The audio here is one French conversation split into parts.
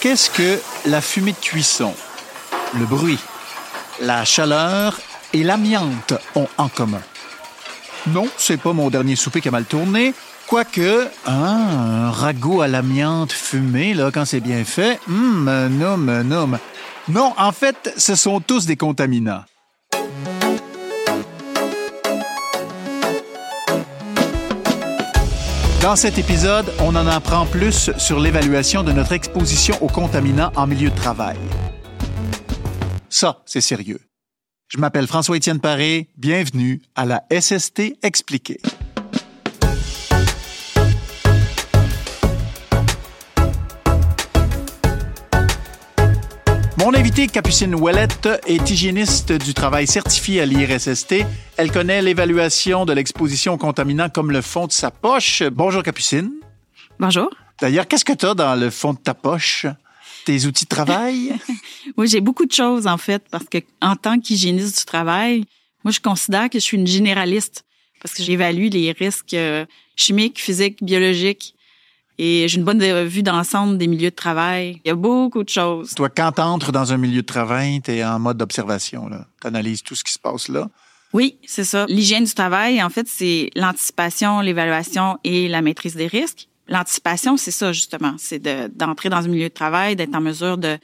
Qu'est-ce que la fumée de cuisson, le bruit, la chaleur et l'amiante ont en commun? Non, c'est pas mon dernier souper qui a mal tourné. Quoique, hein, un ragoût à l'amiante fumé, là, quand c'est bien fait, hum, non, non. Non, en fait, ce sont tous des contaminants. Dans cet épisode, on en apprend plus sur l'évaluation de notre exposition aux contaminants en milieu de travail. Ça, c'est sérieux. Je m'appelle François-Étienne Paré. Bienvenue à la SST expliquée. Mon invitée, Capucine Ouellette, est hygiéniste du travail certifiée à l'IRSST. Elle connaît l'évaluation de l'exposition aux contaminants comme le fond de sa poche. Bonjour, Capucine. Bonjour. D'ailleurs, qu'est-ce que tu as dans le fond de ta poche? Tes outils de travail? oui, j'ai beaucoup de choses, en fait, parce que en tant qu'hygiéniste du travail, moi, je considère que je suis une généraliste parce que j'évalue les risques euh, chimiques, physiques, biologiques et j'ai une bonne vue d'ensemble des milieux de travail. Il y a beaucoup de choses. Toi, quand tu entres dans un milieu de travail, tu es en mode d'observation. Tu analyses tout ce qui se passe là. Oui, c'est ça. L'hygiène du travail, en fait, c'est l'anticipation, l'évaluation et la maîtrise des risques. L'anticipation, c'est ça, justement. C'est d'entrer dans un milieu de travail, d'être en mesure de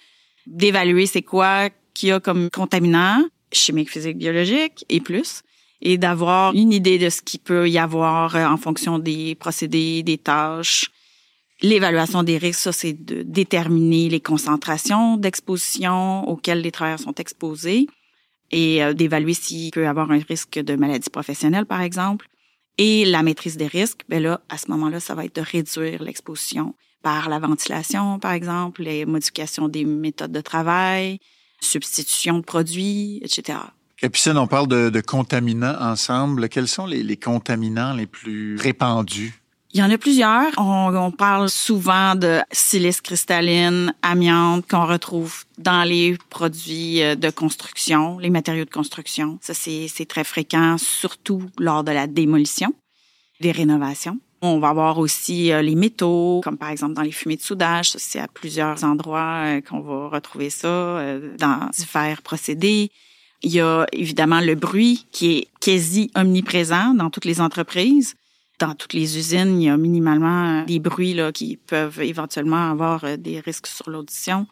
d'évaluer c'est quoi qu'il y a comme contaminant, chimique, physique, biologique et plus et d'avoir une idée de ce qu'il peut y avoir euh, en fonction des procédés, des tâches, L'évaluation des risques, ça, c'est de déterminer les concentrations d'exposition auxquelles les travailleurs sont exposés et euh, d'évaluer s'il peut y avoir un risque de maladie professionnelle, par exemple. Et la maîtrise des risques, ben là, à ce moment-là, ça va être de réduire l'exposition par la ventilation, par exemple, les modifications des méthodes de travail, substitution de produits, etc. Capucine, on parle de, contaminants ensemble. Quels sont les contaminants les plus répandus il y en a plusieurs. On, parle souvent de silice cristalline, amiante qu'on retrouve dans les produits euh, de construction, les matériaux de construction. Ça, c'est très fréquent, surtout lors de la démolition, des rénovations. On va avoir aussi euh, les métaux, comme par exemple dans les fumées de soudage. C'est à plusieurs endroits euh, qu'on va retrouver ça, dans divers procédés. Il y a évidemment le bruit qui est quasi omniprésent dans toutes les entreprises dans toutes les usines, il y a minimalement euh, des bruits là, qui peuvent éventuellement avoir euh, des risques sur l'audition.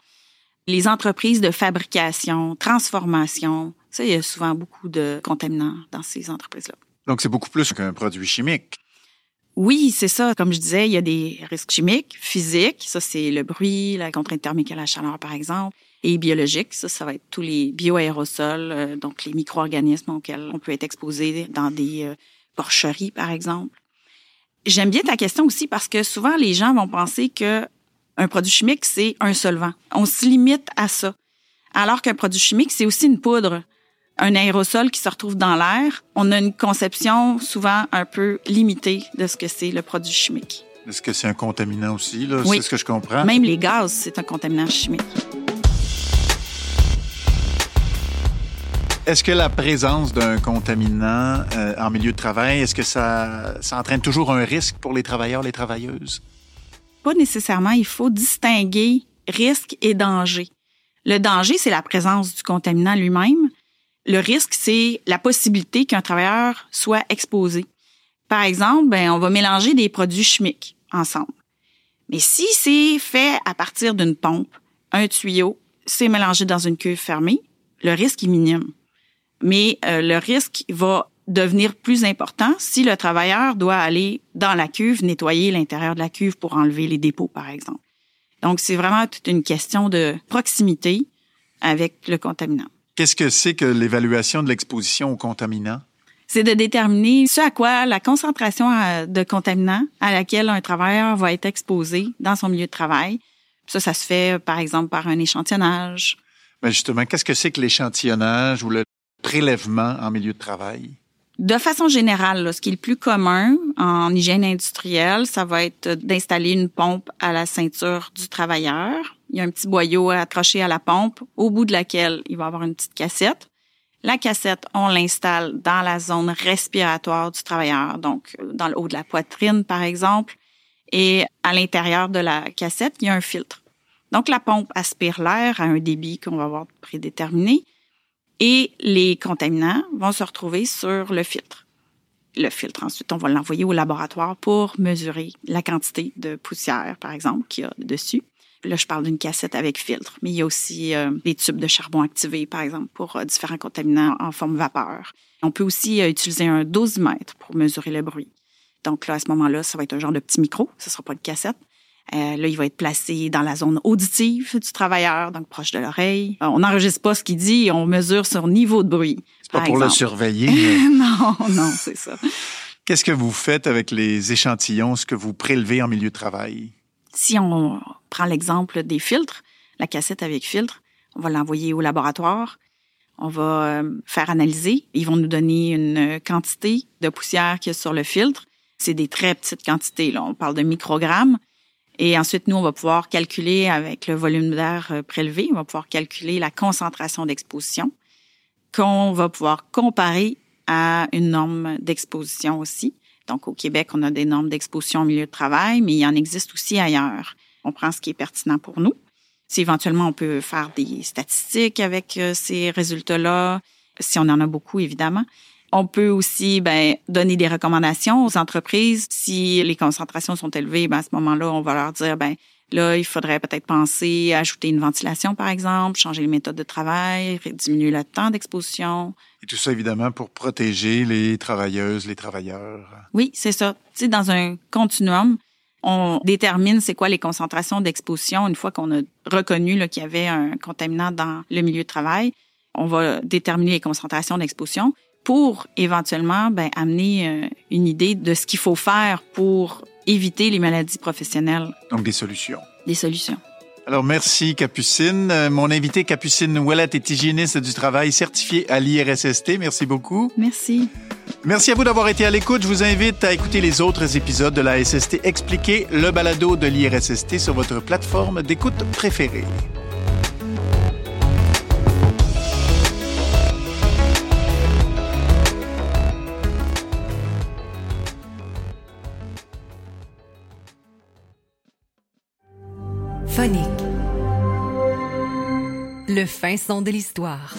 Les entreprises de fabrication, transformation, ça, il y a souvent beaucoup de contaminants dans ces entreprises-là. Donc, c'est beaucoup plus qu'un produit chimique. Oui, c'est ça. Comme je disais, il y a des risques chimiques, physiques. Ça, c'est le bruit, la contrainte thermique à la chaleur, par exemple. Et biologiques, ça, ça va être tous les bioaérosols, euh, donc les micro-organismes auxquels on peut être exposé dans des porcheries, par exemple. J'aime bien ta question aussi parce que souvent les gens vont penser que un produit chimique c'est un solvant. On se limite à ça. Alors qu'un produit chimique c'est aussi une poudre, un aérosol qui se retrouve dans l'air. On a une conception souvent un peu limitée de ce que c'est le produit chimique. Est-ce que c'est un contaminant aussi là? C'est ce que je comprends. Même les gaz, c'est un contaminant chimique. Est-ce que la présence d'un contaminant euh, en milieu de travail, est-ce que ça, ça entraîne toujours un risque pour les travailleurs, les travailleuses? Pas nécessairement. Il faut distinguer risque et danger. Le danger, c'est la présence du contaminant lui-même. Le risque, c'est la possibilité qu'un travailleur soit exposé. Par exemple, ben, on va mélanger des produits chimiques ensemble. Mais si c'est fait à partir d'une pompe, un tuyau, c'est mélangé dans une cuve fermée, le risque est minime mais euh, le risque va devenir plus important si le travailleur doit aller dans la cuve, nettoyer l'intérieur de la cuve pour enlever les dépôts, par exemple. Donc, c'est vraiment toute une question de proximité avec le contaminant. Qu'est-ce que c'est que l'évaluation de l'exposition aux contaminants? C'est de déterminer ce à quoi la concentration euh, de contaminants à laquelle un travailleur va être exposé dans son milieu de travail. Ça, ça se fait, par exemple, par un échantillonnage. Mais ben, justement, qu'est-ce que c'est que l'échantillonnage ou le prélèvement en milieu de travail? De façon générale, ce qui est le plus commun en hygiène industrielle, ça va être d'installer une pompe à la ceinture du travailleur. Il y a un petit boyau accroché à la pompe, au bout de laquelle il va avoir une petite cassette. La cassette, on l'installe dans la zone respiratoire du travailleur, donc dans le haut de la poitrine, par exemple. Et à l'intérieur de la cassette, il y a un filtre. Donc, la pompe aspire l'air à un débit qu'on va avoir prédéterminé et les contaminants vont se retrouver sur le filtre. Le filtre, ensuite, on va l'envoyer au laboratoire pour mesurer la quantité de poussière, par exemple, qu'il y a dessus. Là, je parle d'une cassette avec filtre, mais il y a aussi euh, des tubes de charbon activés, par exemple, pour euh, différents contaminants en forme vapeur. On peut aussi euh, utiliser un dosimètre pour mesurer le bruit. Donc là, à ce moment-là, ça va être un genre de petit micro, ce sera pas une cassette. Euh, là, il va être placé dans la zone auditive du travailleur, donc proche de l'oreille. Euh, on n'enregistre pas ce qu'il dit, on mesure son niveau de bruit. C'est pas pour exemple. le surveiller. non, non, c'est ça. Qu'est-ce que vous faites avec les échantillons, ce que vous prélevez en milieu de travail? Si on prend l'exemple des filtres, la cassette avec filtre, on va l'envoyer au laboratoire. On va euh, faire analyser. Ils vont nous donner une quantité de poussière qu'il y a sur le filtre. C'est des très petites quantités. Là. On parle de microgrammes. Et ensuite, nous, on va pouvoir calculer avec le volume d'air euh, prélevé, on va pouvoir calculer la concentration d'exposition qu'on va pouvoir comparer à une norme d'exposition aussi. Donc, au Québec, on a des normes d'exposition au milieu de travail, mais il y en existe aussi ailleurs. On prend ce qui est pertinent pour nous. Si éventuellement on peut faire des statistiques avec euh, ces résultats-là, si on en a beaucoup, évidemment. On peut aussi ben, donner des recommandations aux entreprises. Si les concentrations sont élevées, ben, à ce moment-là, on va leur dire, ben là, il faudrait peut-être penser à ajouter une ventilation, par exemple, changer les méthodes de travail, diminuer le temps d'exposition. Et tout ça, évidemment, pour protéger les travailleuses, les travailleurs. Oui, c'est ça. Tu sais, dans un continuum, on détermine c'est quoi les concentrations d'exposition une fois qu'on a reconnu qu'il y avait un contaminant dans le milieu de travail. On va déterminer les concentrations d'exposition pour éventuellement ben, amener euh, une idée de ce qu'il faut faire pour éviter les maladies professionnelles. Donc des solutions. Des solutions. Alors merci Capucine. Euh, Mon invité Capucine Ouellette est hygiéniste du travail certifié à l'IRSST. Merci beaucoup. Merci. Merci à vous d'avoir été à l'écoute. Je vous invite à écouter les autres épisodes de la SST Expliqué, le balado de l'IRSST sur votre plateforme d'écoute préférée. Phonique. Le fin son de l'histoire.